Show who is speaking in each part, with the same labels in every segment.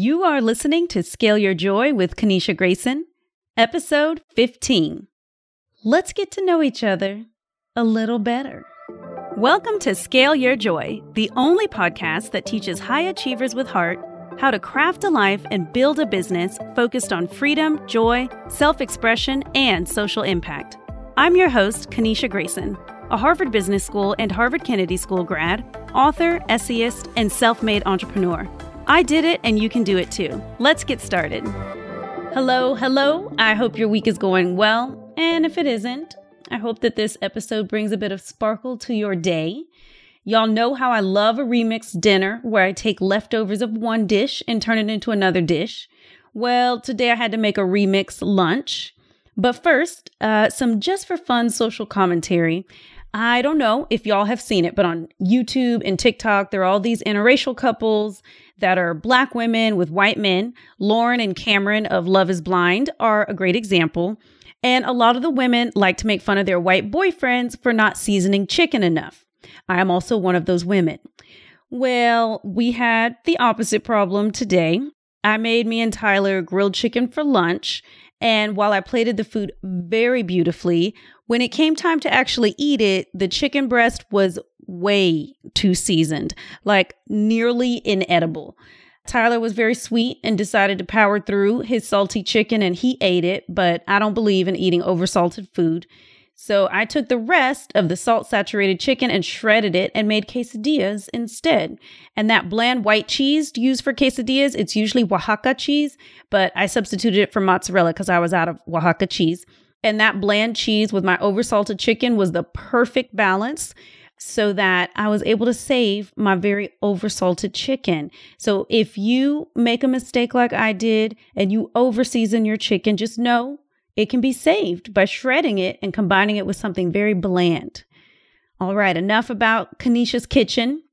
Speaker 1: You are listening to Scale Your Joy with Kanisha Grayson, episode 15. Let's get to know each other a little better. Welcome to Scale Your Joy, the only podcast that teaches high achievers with heart how to craft a life and build a business focused on freedom, joy, self expression, and social impact. I'm your host, Kanisha Grayson, a Harvard Business School and Harvard Kennedy School grad, author, essayist, and self made entrepreneur. I did it and you can do it too. Let's get started. Hello, hello. I hope your week is going well. And if it isn't, I hope that this episode brings a bit of sparkle to your day. Y'all know how I love a remix dinner where I take leftovers of one dish and turn it into another dish. Well, today I had to make a remix lunch. But first, uh, some just for fun social commentary. I don't know if y'all have seen it, but on YouTube and TikTok, there are all these interracial couples that are black women with white men. Lauren and Cameron of Love is Blind are a great example. And a lot of the women like to make fun of their white boyfriends for not seasoning chicken enough. I am also one of those women. Well, we had the opposite problem today. I made me and Tyler grilled chicken for lunch. And while I plated the food very beautifully, when it came time to actually eat it, the chicken breast was way too seasoned, like nearly inedible. Tyler was very sweet and decided to power through his salty chicken and he ate it, but I don't believe in eating oversalted food. So I took the rest of the salt saturated chicken and shredded it and made quesadillas instead. And that bland white cheese used for quesadillas, it's usually Oaxaca cheese, but I substituted it for mozzarella because I was out of Oaxaca cheese. And that bland cheese with my oversalted chicken was the perfect balance so that I was able to save my very oversalted chicken. So if you make a mistake like I did and you overseason your chicken, just know it can be saved by shredding it and combining it with something very bland. All right, enough about Kanisha's kitchen.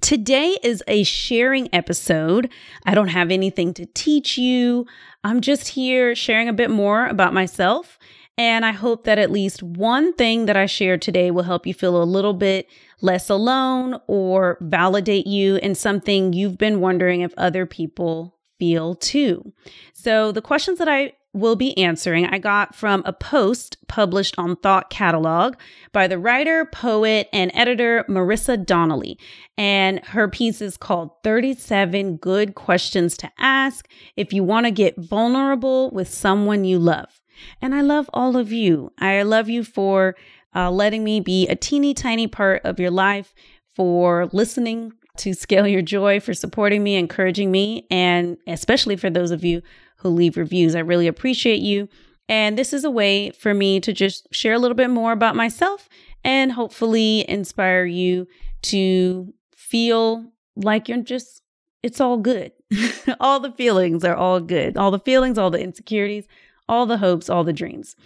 Speaker 1: Today is a sharing episode. I don't have anything to teach you. I'm just here sharing a bit more about myself and I hope that at least one thing that I shared today will help you feel a little bit less alone or validate you in something you've been wondering if other people feel too. So, the questions that I will be answering I got from a post published on Thought Catalog by the writer, poet, and editor Marisa Donnelly. And her piece is called 37 Good Questions to Ask If You Want to Get Vulnerable with Someone You Love. And I love all of you. I love you for uh, letting me be a teeny tiny part of your life, for listening to Scale Your Joy, for supporting me, encouraging me, and especially for those of you who leave reviews. I really appreciate you. And this is a way for me to just share a little bit more about myself and hopefully inspire you to feel like you're just, it's all good. all the feelings are all good. All the feelings, all the insecurities, all the hopes, all the dreams.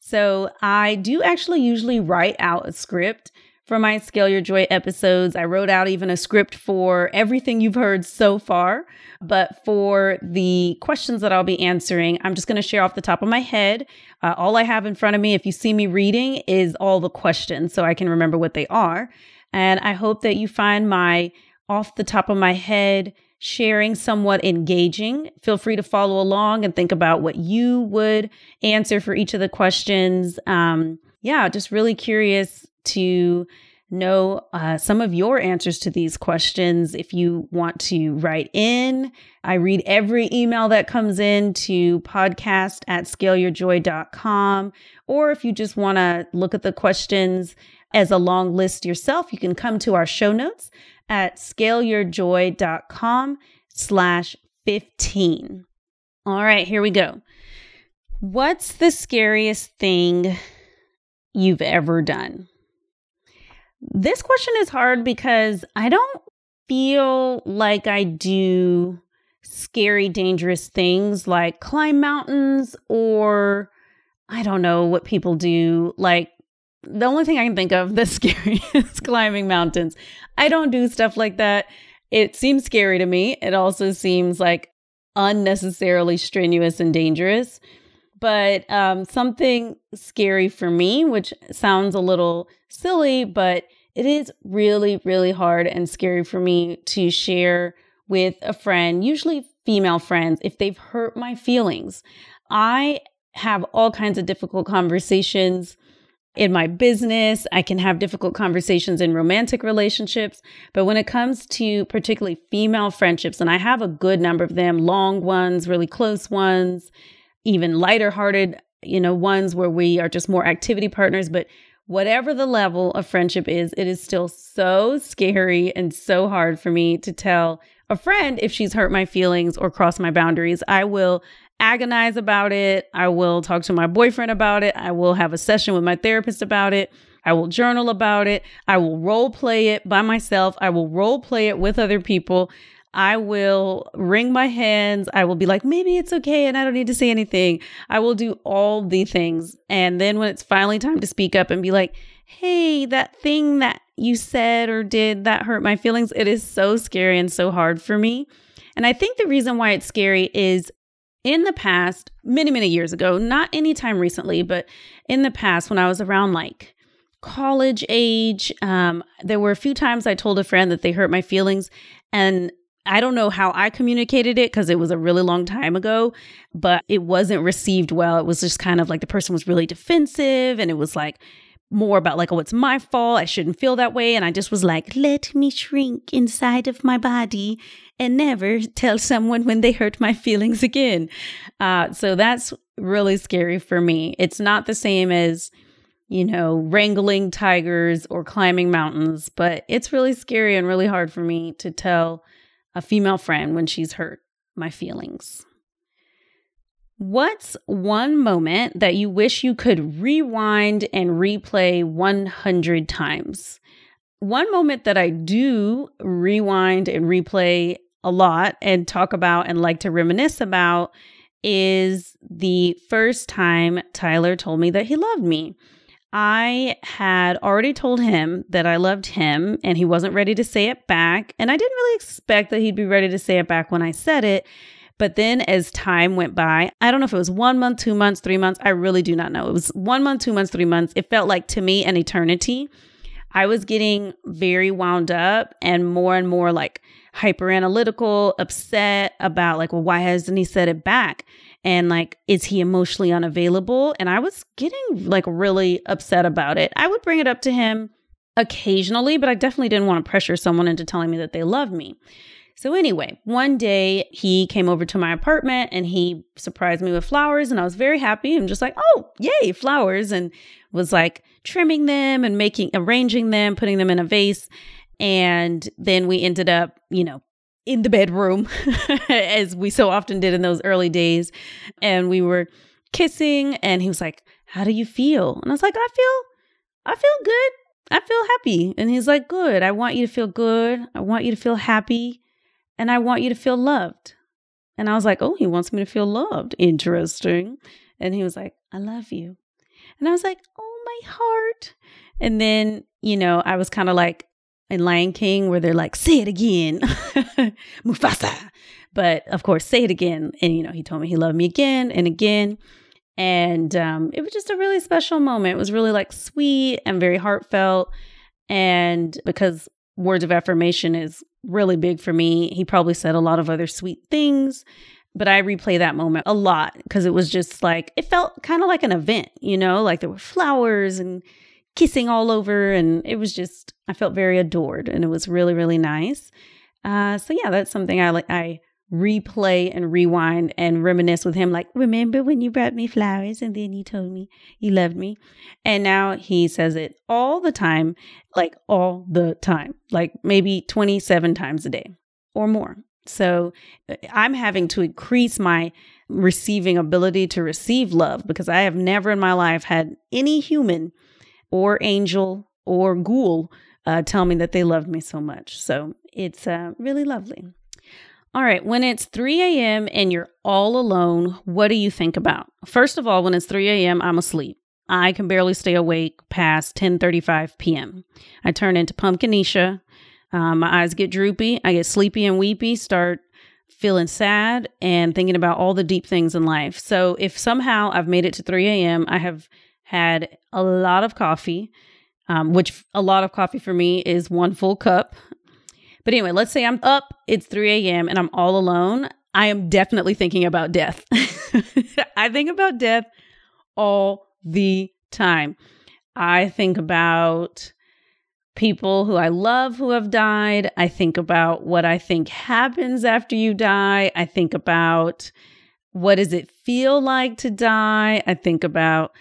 Speaker 1: So I do actually usually write out a script for my Scale Your Joy episodes. I wrote out even a script for everything you've heard so far. But for the questions that I'll be answering, I'm just going to share off the top of my head. Uh, all I have in front of me, if you see me reading, is all the questions so I can remember what they are. And I hope that you find my off the top of my head sharing somewhat engaging. Feel free to follow along and think about what you would answer for each of the questions. Um, yeah, just really curious to know uh, some of your answers to these questions. If you want to write in, I read every email that comes in to podcast at scaleyourjoy.com. Or if you just want to look at the questions as a long list yourself, you can come to our show notes at scaleyourjoy.com slash 15. All right, here we go. What's the scariest thing you've ever done? This question is hard because I don't feel like I do scary, dangerous things like climb mountains or I don't know what people do, like the only thing I can think of that's scary is climbing mountains. I don't do stuff like that. It seems scary to me. It also seems like unnecessarily strenuous and dangerous. But um, something scary for me, which sounds a little silly, but it is really, really hard and scary for me to share with a friend, usually female friends if they've hurt my feelings. I have all kinds of difficult conversations in my business. I can have difficult conversations in romantic relationships. But when it comes to particularly female friendships, and I have a good number of them, long ones, really close ones, even lighter hearted, you know, ones where we are just more activity partners. But whatever the level of friendship is, it is still so scary and so hard for me to tell a friend if she's hurt my feelings or crossed my boundaries. I will agonize about it. I will talk to my boyfriend about it. I will have a session with my therapist about it. I will journal about it. I will role play it by myself. I will role play it with other people. I will wring my hands. I will be like, maybe it's okay and I don't need to say anything. I will do all the things. And then when it's finally time to speak up and be like, hey, that thing that you said or did that hurt my feelings, it is so scary and so hard for me. And I think the reason why it's scary is in the past, many, many years ago, not anytime recently, but in the past when I was around like college age, um, there were a few times I told a friend that they hurt my feelings. And I don't know how I communicated it because it was a really long time ago, but it wasn't received well. It was just kind of like the person was really defensive and it was like, more about like, oh, it's my fault. I shouldn't feel that way. And I just was like, let me shrink inside of my body and never tell someone when they hurt my feelings again. Uh, so that's really scary for me. It's not the same as, you know, wrangling tigers or climbing mountains, but it's really scary and really hard for me to tell a female friend when she's hurt my feelings. What's one moment that you wish you could rewind and replay 100 times? One moment that I do rewind and replay a lot and talk about and like to reminisce about is the first time Tyler told me that he loved me. I had already told him that I loved him and he wasn't ready to say it back. And I didn't really expect that he'd be ready to say it back when I said it. But then as time went by, I don't know if it was one month, two months, three months. I really do not know. It was one month, two months, three months. It felt like to me an eternity. I was getting very wound up and more and more like hyper analytical, upset about like, well, why hasn't he said it back? And like, is he emotionally unavailable? And I was getting like really upset about it. I would bring it up to him occasionally, but I definitely didn't want to pressure someone into telling me that they love me. So, anyway, one day he came over to my apartment and he surprised me with flowers, and I was very happy and just like, oh, yay, flowers, and was like trimming them and making, arranging them, putting them in a vase. And then we ended up, you know, in the bedroom, as we so often did in those early days. And we were kissing, and he was like, How do you feel? And I was like, I feel, I feel good. I feel happy. And he's like, Good. I want you to feel good. I want you to feel happy and I want you to feel loved. And I was like, oh, he wants me to feel loved. Interesting. And he was like, I love you. And I was like, oh, my heart. And then, you know, I was kind of like in Lion King where they're like, say it again, Mufasa. But of course, say it again. And, you know, he told me he loved me again and again. And um, it was just a really special moment. It was really like sweet and very heartfelt. And because words of affirmation is really big for me. He probably said a lot of other sweet things, but I replay that moment a lot because it was just like, it felt kind of like an event, you know, like there were flowers and kissing all over. And it was just, I felt very adored and it was really, really nice. Uh, so yeah, that's something I like. I replay and rewind and reminisce with him like remember when you brought me flowers and then you told me you loved me and now he says it all the time like all the time like maybe 27 times a day or more so uh, i'm having to increase my receiving ability to receive love because i have never in my life had any human or angel or ghoul uh, tell me that they loved me so much so it's uh, really lovely all right, when it's 3 a.m. and you're all alone, what do you think about? First of all, when it's 3 a.m., I'm asleep. I can barely stay awake past 10:35 p.m. I turn into Pumpkinisha. Um, my eyes get droopy. I get sleepy and weepy. Start feeling sad and thinking about all the deep things in life. So if somehow I've made it to 3 a.m., I have had a lot of coffee, um, which a lot of coffee for me is one full cup. But anyway, let's say I'm up, it's 3 a.m., and I'm all alone. I am definitely thinking about death. I think about death all the time. I think about people who I love who have died. I think about what I think happens after you die. I think about what does it feel like to die? I think about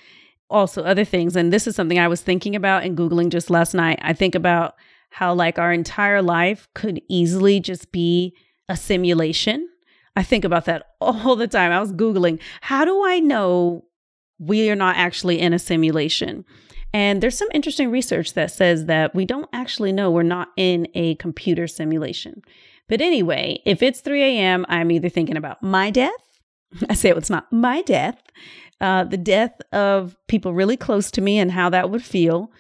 Speaker 1: also other things. And this is something I was thinking about and Googling just last night. I think about how, like, our entire life could easily just be a simulation. I think about that all the time. I was Googling, how do I know we are not actually in a simulation? And there's some interesting research that says that we don't actually know we're not in a computer simulation. But anyway, if it's 3 a.m., I'm either thinking about my death. I say it's not my death, uh, the death of people really close to me and how that would feel.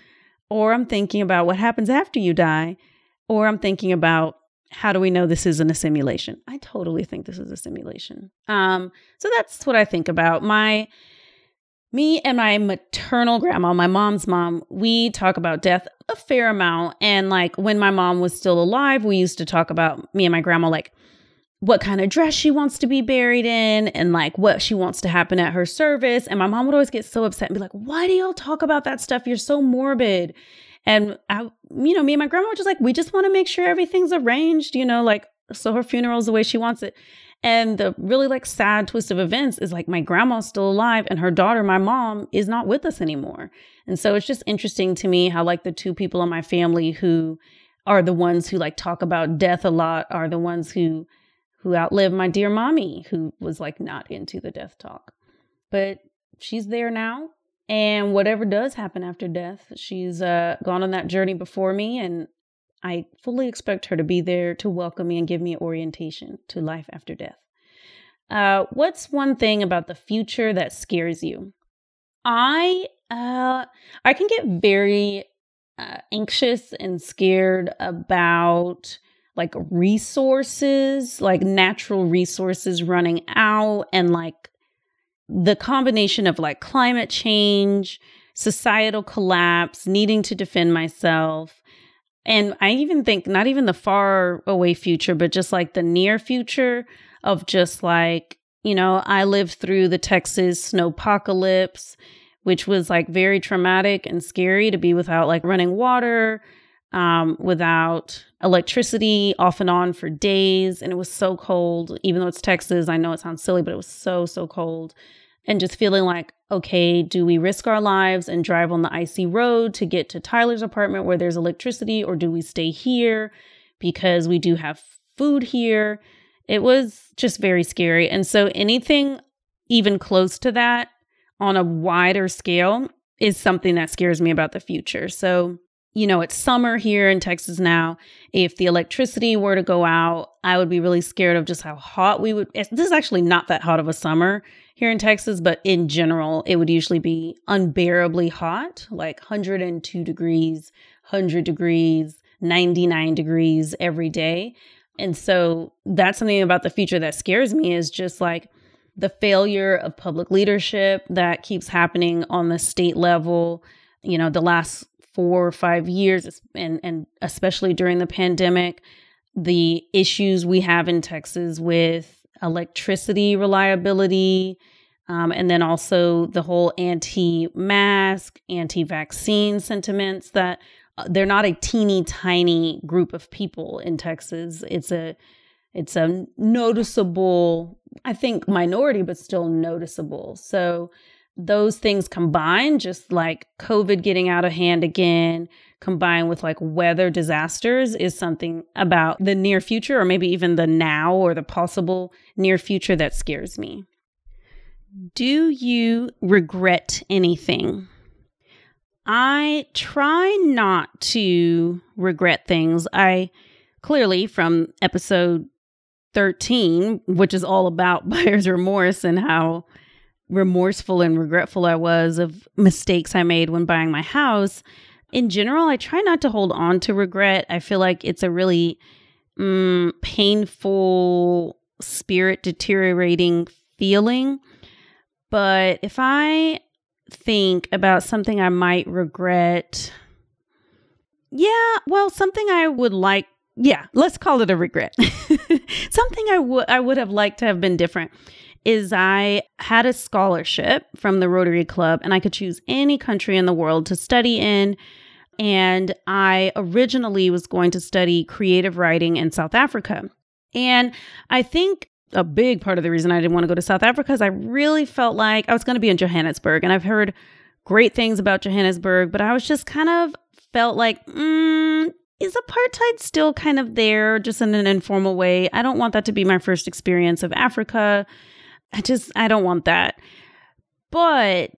Speaker 1: Or I'm thinking about what happens after you die. Or I'm thinking about how do we know this isn't a simulation? I totally think this is a simulation. Um, so that's what I think about. My me and my maternal grandma, my mom's mom, we talk about death a fair amount. And like when my mom was still alive, we used to talk about me and my grandma, like what kind of dress she wants to be buried in and like what she wants to happen at her service. And my mom would always get so upset and be like, why do y'all talk about that stuff? You're so morbid. And I, you know, me and my grandma were just like, we just want to make sure everything's arranged, you know, like so her funeral's the way she wants it. And the really like sad twist of events is like my grandma's still alive and her daughter, my mom, is not with us anymore. And so it's just interesting to me how like the two people in my family who are the ones who like talk about death a lot are the ones who who outlived my dear mommy who was like not into the death talk. But she's there now and whatever does happen after death, she's uh, gone on that journey before me and I fully expect her to be there to welcome me and give me orientation to life after death. Uh, what's one thing about the future that scares you? I uh, I can get very uh, anxious and scared about like resources, like natural resources running out, and like the combination of like climate change, societal collapse, needing to defend myself, and I even think not even the far away future, but just like the near future of just like, you know, I lived through the Texas snowpocalypse, which was like very traumatic and scary to be without like running water, um, without electricity off and on for days. And it was so cold, even though it's Texas. I know it sounds silly, but it was so, so cold and just feeling like, okay, do we risk our lives and drive on the icy road to get to Tyler's apartment where there's electricity, or do we stay here because we do have food here? It was just very scary. And so anything even close to that on a wider scale is something that scares me about the future. So you know, it's summer here in Texas now. If the electricity were to go out, I would be really scared of just how hot we would. This is actually not that hot of a summer here in Texas, but in general, it would usually be unbearably hot, like 102 degrees, 100 degrees, 99 degrees every day. And so that's something about the future that scares me is just like the failure of public leadership that keeps happening on the state level. You know, the last four or five years, and, and especially during the pandemic, the issues we have in Texas with electricity reliability, um, and then also the whole anti mask, anti vaccine sentiments that uh, they're not a teeny tiny group of people in Texas. It's a it's a noticeable, I think, minority, but still noticeable. So those things combined, just like COVID getting out of hand again, combined with like weather disasters, is something about the near future, or maybe even the now or the possible near future that scares me. Do you regret anything? I try not to regret things. I clearly, from episode 13, which is all about buyer's remorse and how remorseful and regretful I was of mistakes I made when buying my house, in general, I try not to hold on to regret. I feel like it's a really mm, painful, spirit deteriorating feeling. But if I think about something I might regret, yeah, well, something I would like, yeah, let's call it a regret. something I would I would have liked to have been different is I had a scholarship from the Rotary Club and I could choose any country in the world to study in. And I originally was going to study creative writing in South Africa. And I think a big part of the reason I didn't want to go to South Africa is I really felt like I was going to be in Johannesburg. And I've heard great things about Johannesburg, but I was just kind of felt like, mm, is apartheid still kind of there, just in an informal way? I don't want that to be my first experience of Africa. I just, I don't want that. But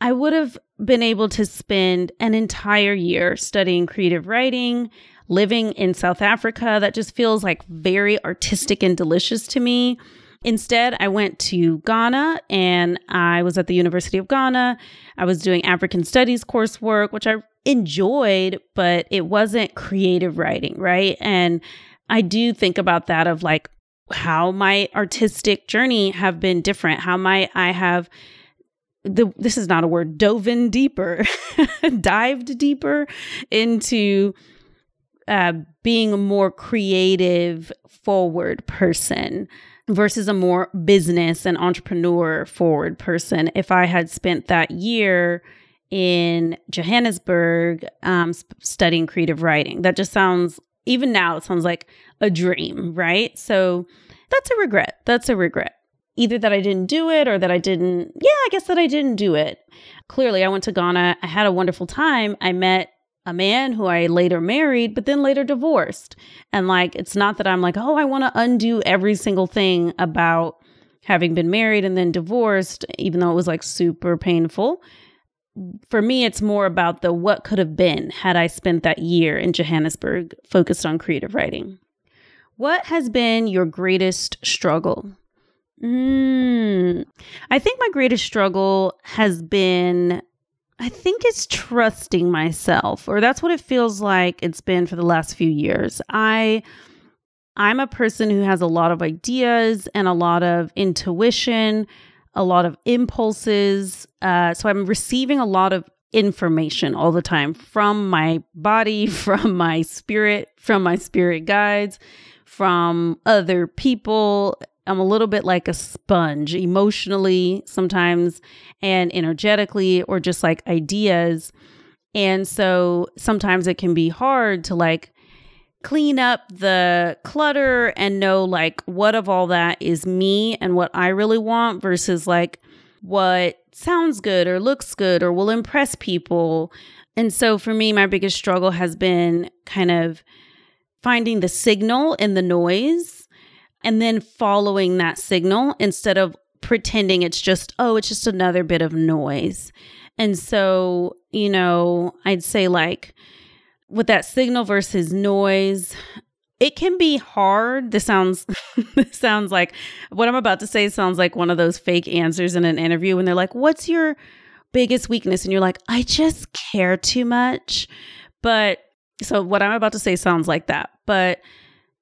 Speaker 1: I would have been able to spend an entire year studying creative writing, living in South Africa. That just feels like very artistic and delicious to me. Instead, I went to Ghana and I was at the University of Ghana. I was doing African Studies coursework, which I enjoyed, but it wasn't creative writing, right? And I do think about that of like how my artistic journey have been different, how my I have the this is not a word dove in deeper dived deeper into uh, being a more creative forward person versus a more business and entrepreneur forward person. If i had spent that year in johannesburg um, studying creative writing that just sounds even now it sounds like a dream right so that's a regret that's a regret either that I didn't do it or that I didn't, yeah, I guess that I didn't do it. Clearly, I went to Ghana. I had a wonderful time. I met a man who I later married, but then later divorced. And like, it's not that I'm like, oh, I want to undo every single thing about having been married and then divorced, even though it was like super painful. For me, it's more about the what could have been had I spent that year in Johannesburg focused on creative writing. What has been your greatest struggle? Mm, I think my greatest struggle has been, I think it's trusting myself, or that's what it feels like it's been for the last few years. I, I'm a person who has a lot of ideas and a lot of intuition, a lot of impulses. Uh, so I'm receiving a lot of information all the time from my body, from my spirit, from my spirit guides, from other people, I'm a little bit like a sponge emotionally sometimes and energetically or just like ideas. And so sometimes it can be hard to like clean up the clutter and know like what of all that is me and what I really want versus like what sounds good or looks good or will impress people. And so for me, my biggest struggle has been kind of finding the signal in the noise and then following that signal instead of pretending it's just, oh, it's just another bit of noise. And so, you know, I'd say like with that signal versus noise, it can be hard. This sounds this sounds like what I'm about to say sounds like one of those fake answers in an interview when they're like, "What's your biggest weakness?" and you're like, "I just care too much." But so what I'm about to say sounds like that. But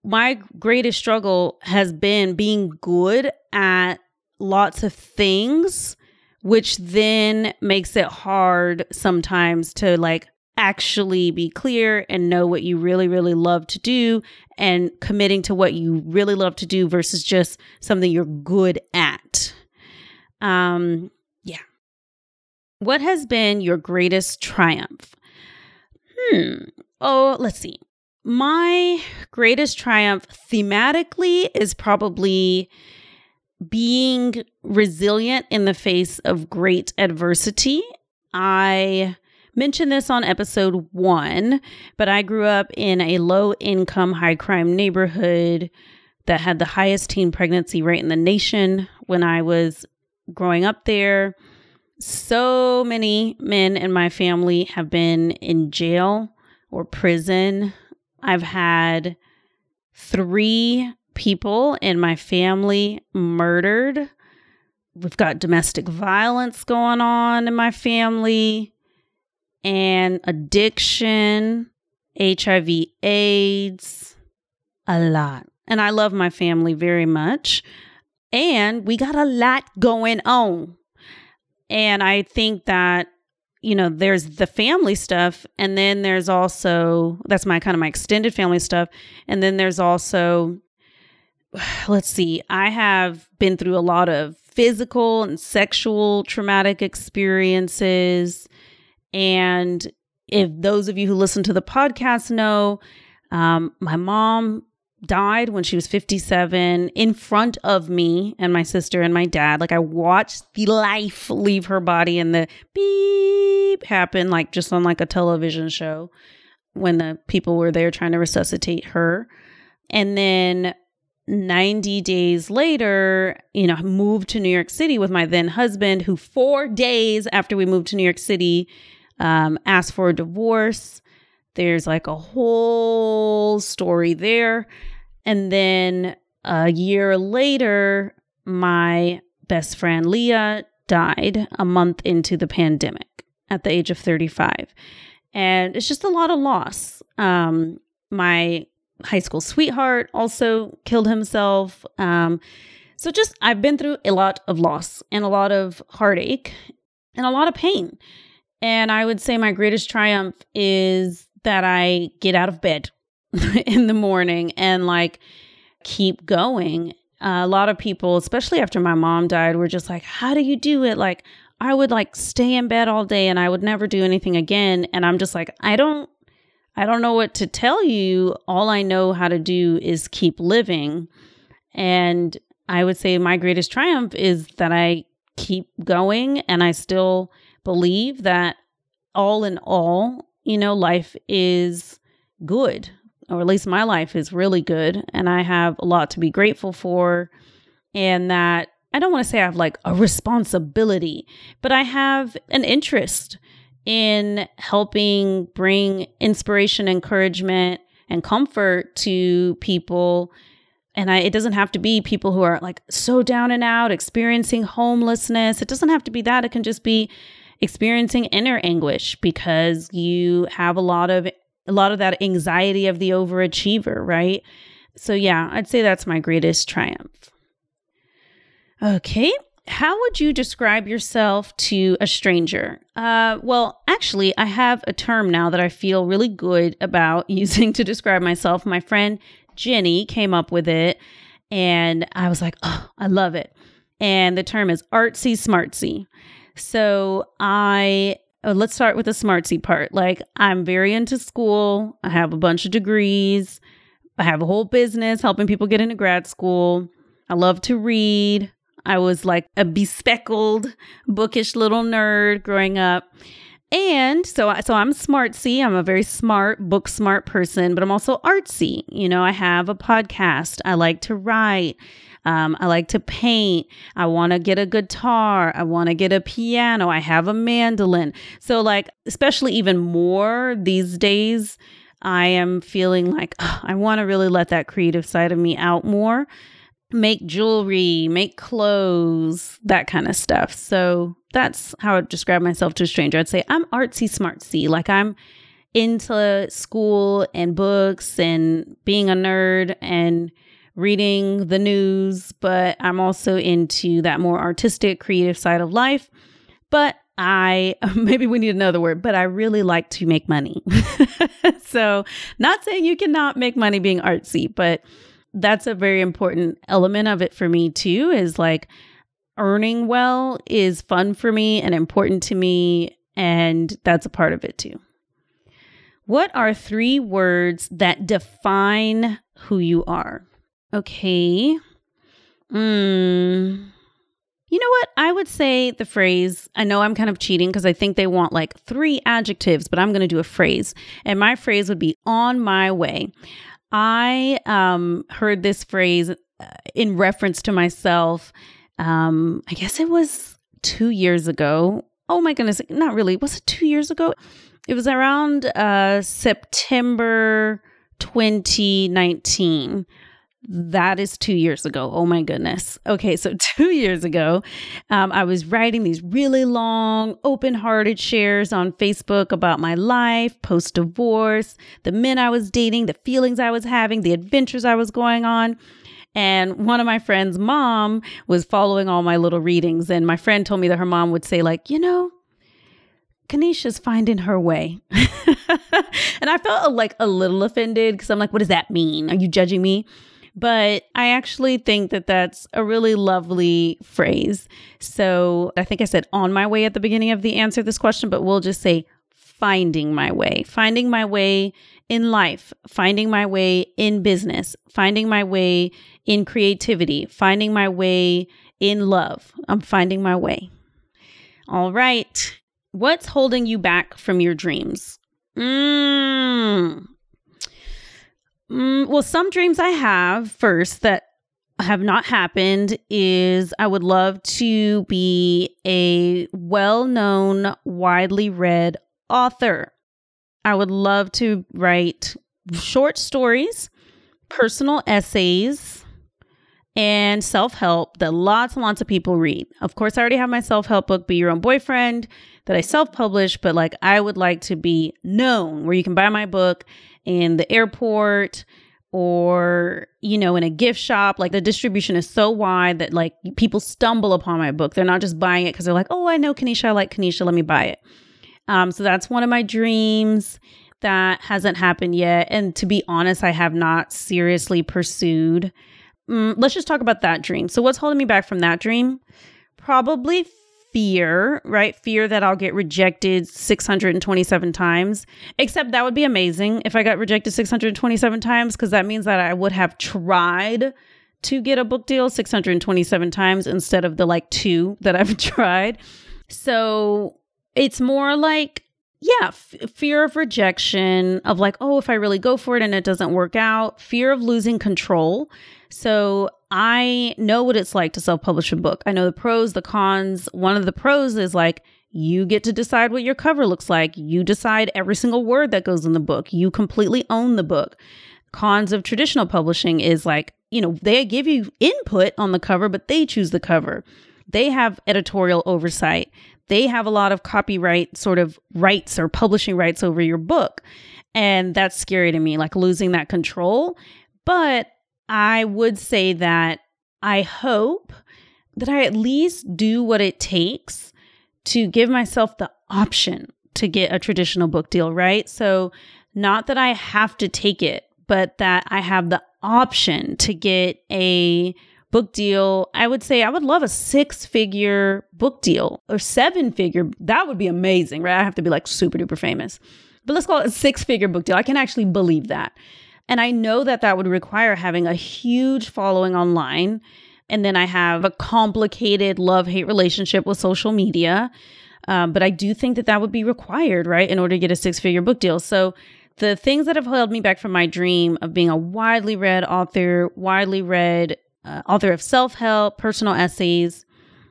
Speaker 1: my greatest struggle has been being good at lots of things, which then makes it hard sometimes to like actually be clear and know what you really, really love to do and committing to what you really love to do versus just something you're good at. Um, yeah. What has been your greatest triumph? Hmm. Oh, let's see my greatest triumph thematically is probably being resilient in the face of great adversity. I mentioned this on episode one, but I grew up in a low income, high crime neighborhood that had the highest teen pregnancy rate in the nation when I was growing up there. So many men in my family have been in jail or prison I've had three people in my family murdered. We've got domestic violence going on in my family and addiction, HIV, AIDS, a lot. And I love my family very much. And we got a lot going on. And I think that you know, there's the family stuff, and then there's also that's my kind of my extended family stuff, and then there's also let's see, I have been through a lot of physical and sexual traumatic experiences. And if those of you who listen to the podcast know, um, my mom died when she was 57 in front of me and my sister and my dad. Like I watched the life leave her body and the beep happen, like just on like a television show when the people were there trying to resuscitate her. And then 90 days later, you know, moved to New York City with my then husband, who four days after we moved to New York City, um, asked for a divorce. There's like a whole story there. And then a year later, my best friend Leah died a month into the pandemic at the age of 35. And it's just a lot of loss. Um, my high school sweetheart also killed himself. Um, so just I've been through a lot of loss and a lot of heartache and a lot of pain. And I would say my greatest triumph is that I get out of bed in the morning and like keep going. Uh, a lot of people, especially after my mom died, were just like, How do you do it? Like, I would like stay in bed all day and I would never do anything again. And I'm just like, I don't I don't know what to tell you. All I know how to do is keep living. And I would say my greatest triumph is that I keep going and I still believe that all in all, you know, life is good, or at least my life is really good. And I have a lot to be grateful for. And that I don't want to say I have like a responsibility, but I have an interest in helping bring inspiration, encouragement, and comfort to people. And I, it doesn't have to be people who are like so down and out, experiencing homelessness. It doesn't have to be that. It can just be experiencing inner anguish because you have a lot of a lot of that anxiety of the overachiever, right? So yeah, I'd say that's my greatest triumph. Okay, how would you describe yourself to a stranger? Uh, well, actually, I have a term now that I feel really good about using to describe myself. My friend Jenny came up with it, and I was like, oh, I love it. And the term is artsy smartsy. So I oh, let's start with the smartsy part. Like, I'm very into school, I have a bunch of degrees, I have a whole business helping people get into grad school. I love to read. I was like a bespeckled, bookish little nerd growing up. And so, so I'm smartsy. I'm a very smart, book smart person, but I'm also artsy. You know, I have a podcast. I like to write. Um, I like to paint. I want to get a guitar. I want to get a piano. I have a mandolin. So, like, especially even more these days, I am feeling like I want to really let that creative side of me out more make jewelry, make clothes, that kind of stuff. So that's how I describe myself to a stranger. I'd say I'm artsy smartsy. Like I'm into school and books and being a nerd and reading the news, but I'm also into that more artistic, creative side of life. But I maybe we need another word, but I really like to make money. so, not saying you cannot make money being artsy, but that's a very important element of it for me too is like earning well is fun for me and important to me and that's a part of it too. What are three words that define who you are? Okay. Mm. You know what? I would say the phrase, I know I'm kind of cheating because I think they want like three adjectives, but I'm going to do a phrase. And my phrase would be on my way. I um, heard this phrase uh, in reference to myself. Um, I guess it was two years ago. Oh my goodness, not really. Was it two years ago? It was around uh, September 2019. That is two years ago. Oh my goodness. Okay, so two years ago, um, I was writing these really long, open hearted shares on Facebook about my life, post divorce, the men I was dating, the feelings I was having, the adventures I was going on. And one of my friend's mom was following all my little readings. And my friend told me that her mom would say, like, you know, Kanisha's finding her way. and I felt like a little offended because I'm like, what does that mean? Are you judging me? But I actually think that that's a really lovely phrase. So I think I said on my way at the beginning of the answer this question, but we'll just say finding my way, finding my way in life, finding my way in business, finding my way in creativity, finding my way in love. I'm finding my way. All right. What's holding you back from your dreams? Mm. Mm, well, some dreams I have first that have not happened is I would love to be a well known, widely read author. I would love to write short stories, personal essays, and self help that lots and lots of people read. Of course, I already have my self help book, Be Your Own Boyfriend, that I self publish, but like I would like to be known where you can buy my book in the airport or you know in a gift shop like the distribution is so wide that like people stumble upon my book they're not just buying it because they're like oh i know kanisha i like kanisha let me buy it um, so that's one of my dreams that hasn't happened yet. And to be honest, I have not seriously pursued. Mm, let's just talk about that dream. So, what's holding me back from that dream? Probably fear, right? Fear that I'll get rejected 627 times. Except that would be amazing if I got rejected 627 times, because that means that I would have tried to get a book deal 627 times instead of the like two that I've tried. So it's more like, yeah, f- fear of rejection, of like, oh, if I really go for it and it doesn't work out, fear of losing control. So I know what it's like to self publish a book. I know the pros, the cons. One of the pros is like, you get to decide what your cover looks like. You decide every single word that goes in the book. You completely own the book. Cons of traditional publishing is like, you know, they give you input on the cover, but they choose the cover. They have editorial oversight they have a lot of copyright sort of rights or publishing rights over your book. And that's scary to me, like losing that control. But I would say that I hope that I at least do what it takes to give myself the option to get a traditional book deal, right? So, not that I have to take it, but that I have the option to get a book deal. I would say I would love a six figure book deal or seven figure. That would be amazing, right? I have to be like super duper famous. But let's call it a six figure book deal. I can actually believe that. And I know that that would require having a huge following online. And then I have a complicated love hate relationship with social media. Um, but I do think that that would be required, right, in order to get a six figure book deal. So the things that have held me back from my dream of being a widely read author, widely read uh, author of self help, personal essays,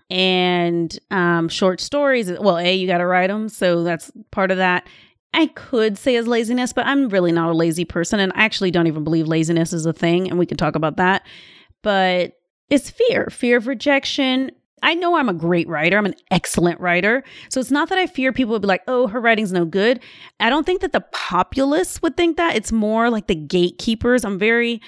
Speaker 1: and um, short stories. Well, A, you got to write them. So that's part of that. I could say as laziness, but I'm really not a lazy person. And I actually don't even believe laziness is a thing. And we can talk about that. But it's fear fear of rejection. I know I'm a great writer. I'm an excellent writer. So it's not that I fear people would be like, oh, her writing's no good. I don't think that the populace would think that. It's more like the gatekeepers. I'm very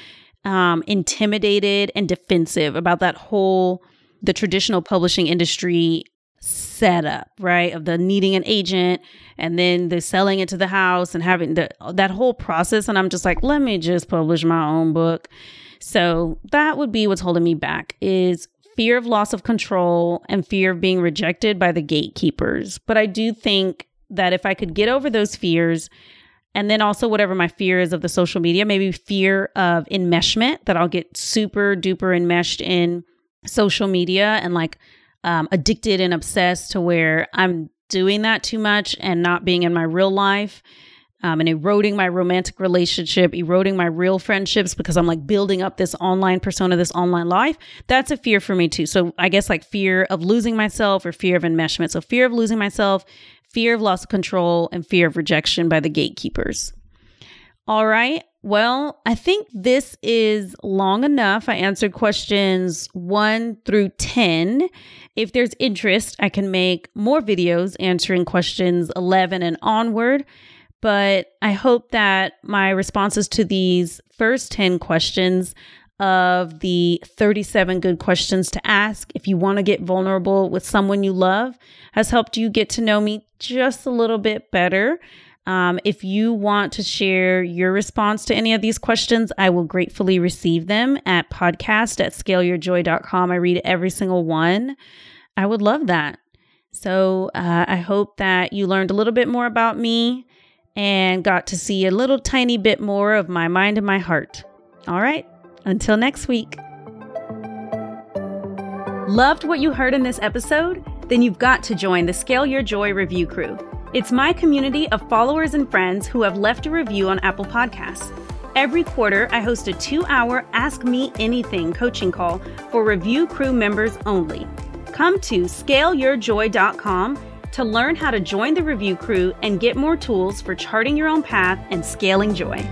Speaker 1: um, intimidated and defensive about that whole the traditional publishing industry setup, right? Of the needing an agent and then the selling it to the house and having the, that whole process. And I'm just like, let me just publish my own book. So that would be what's holding me back is fear of loss of control and fear of being rejected by the gatekeepers. But I do think that if I could get over those fears and then also whatever my fear is of the social media, maybe fear of enmeshment that I'll get super duper enmeshed in social media and like um, addicted and obsessed to where I'm doing that too much and not being in my real life. Um, and eroding my romantic relationship, eroding my real friendships because I'm like building up this online persona, this online life. That's a fear for me too. So I guess like fear of losing myself or fear of enmeshment. So fear of losing myself, fear of loss of control, and fear of rejection by the gatekeepers. All right. Well, I think this is long enough. I answered questions one through 10. If there's interest, I can make more videos answering questions 11 and onward. But I hope that my responses to these first 10 questions of the 37 good questions to ask if you want to get vulnerable with someone you love has helped you get to know me just a little bit better. Um, if you want to share your response to any of these questions, I will gratefully receive them at podcast at scaleyourjoy.com. I read every single one. I would love that. So uh, I hope that you learned a little bit more about me and got to see a little tiny bit more of my mind and my heart. All right, until next week. Loved what you heard in this episode? Then you've got to join the Scale Your Joy review crew. It's my community of followers and friends who have left a review on Apple Podcasts. Every quarter, I host a two hour Ask Me Anything coaching call for review crew members only. Come to scaleyourjoy.com to learn how to join the review crew and get more tools for charting your own path and scaling joy.